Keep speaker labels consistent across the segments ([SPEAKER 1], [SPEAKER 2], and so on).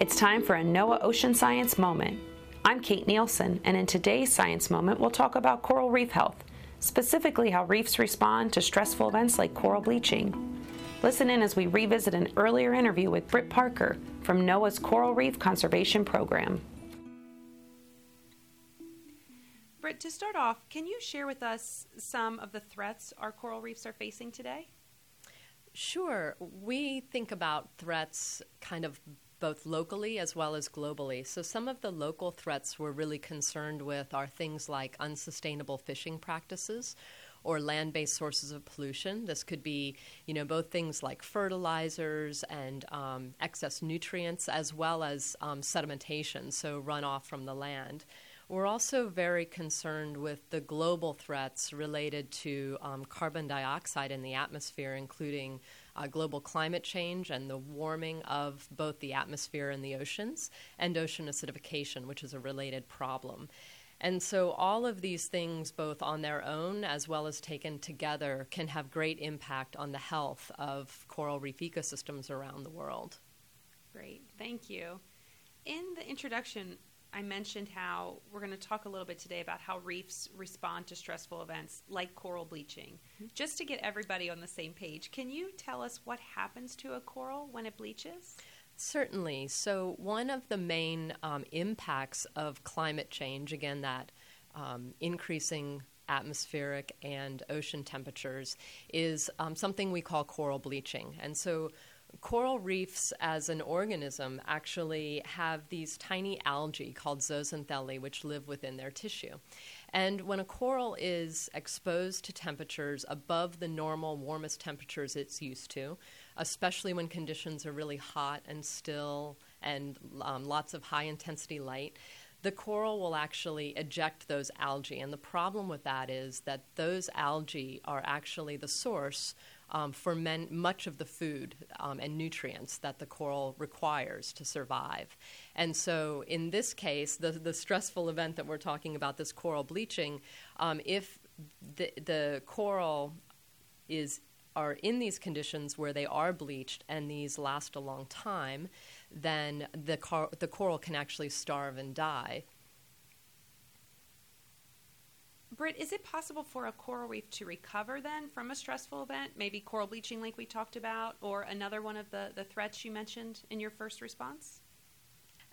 [SPEAKER 1] It's time for a NOAA Ocean Science Moment. I'm Kate Nielsen, and in today's Science Moment, we'll talk about coral reef health, specifically how reefs respond to stressful events like coral bleaching. Listen in as we revisit an earlier interview with Britt Parker from NOAA's Coral Reef Conservation Program.
[SPEAKER 2] Britt, to start off, can you share with us some of the threats our coral reefs are facing today?
[SPEAKER 3] Sure. We think about threats kind of both locally as well as globally. So, some of the local threats we're really concerned with are things like unsustainable fishing practices or land based sources of pollution. This could be, you know, both things like fertilizers and um, excess nutrients as well as um, sedimentation, so runoff from the land. We're also very concerned with the global threats related to um, carbon dioxide in the atmosphere, including uh, global climate change and the warming of both the atmosphere and the oceans, and ocean acidification, which is a related problem. And so, all of these things, both on their own as well as taken together, can have great impact on the health of coral reef ecosystems around the world.
[SPEAKER 2] Great, thank you. In the introduction, I mentioned how we're going to talk a little bit today about how reefs respond to stressful events like coral bleaching. Mm-hmm. Just to get everybody on the same page, can you tell us what happens to a coral when it bleaches?
[SPEAKER 3] Certainly. So, one of the main um, impacts of climate change, again, that um, increasing atmospheric and ocean temperatures, is um, something we call coral bleaching. And so, coral reefs as an organism actually have these tiny algae called zooxanthellae which live within their tissue. And when a coral is exposed to temperatures above the normal warmest temperatures it's used to, especially when conditions are really hot and still and um, lots of high intensity light, the coral will actually eject those algae. And the problem with that is that those algae are actually the source um, for much of the food um, and nutrients that the coral requires to survive. And so, in this case, the, the stressful event that we're talking about, this coral bleaching, um, if the, the coral is are in these conditions where they are bleached and these last a long time, then the, the coral can actually starve and die.
[SPEAKER 2] Britt, is it possible for a coral reef to recover then from a stressful event, maybe coral bleaching, like we talked about, or another one of the, the threats you mentioned in your first response?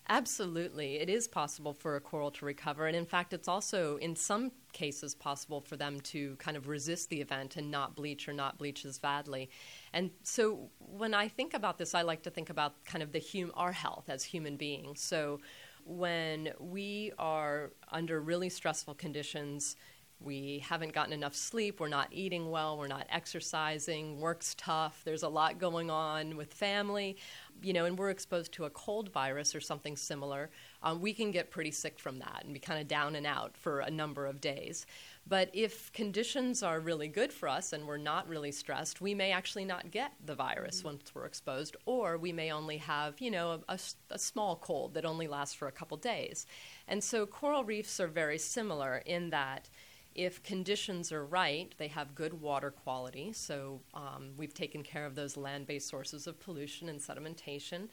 [SPEAKER 3] Absolutely. It is possible for a coral to recover. And in fact, it's also, in some cases, possible for them to kind of resist the event and not bleach or not bleach as badly. And so when I think about this, I like to think about kind of the hum- our health as human beings. So when we are under really stressful conditions, we haven't gotten enough sleep, we're not eating well, we're not exercising, work's tough, there's a lot going on with family, you know, and we're exposed to a cold virus or something similar, um, we can get pretty sick from that and be kind of down and out for a number of days. But if conditions are really good for us and we're not really stressed, we may actually not get the virus mm-hmm. once we're exposed, or we may only have, you know, a, a, a small cold that only lasts for a couple days. And so coral reefs are very similar in that if conditions are right, they have good water quality. So um, we've taken care of those land based sources of pollution and sedimentation.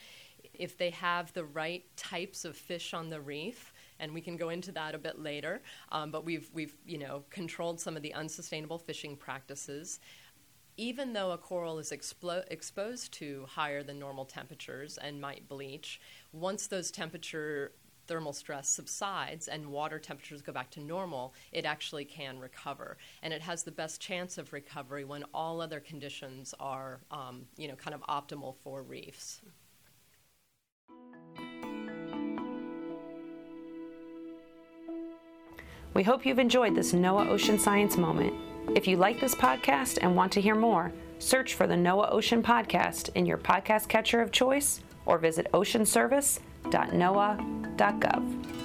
[SPEAKER 3] If they have the right types of fish on the reef, and we can go into that a bit later. Um, but we've we've you know controlled some of the unsustainable fishing practices. Even though a coral is explo- exposed to higher than normal temperatures and might bleach, once those temperature thermal stress subsides and water temperatures go back to normal, it actually can recover. And it has the best chance of recovery when all other conditions are, um, you know, kind of optimal for reefs.
[SPEAKER 1] We hope you've enjoyed this NOAA Ocean Science moment. If you like this podcast and want to hear more, search for the NOAA Ocean Podcast in your podcast catcher of choice or visit oceanservice.noaa.gov.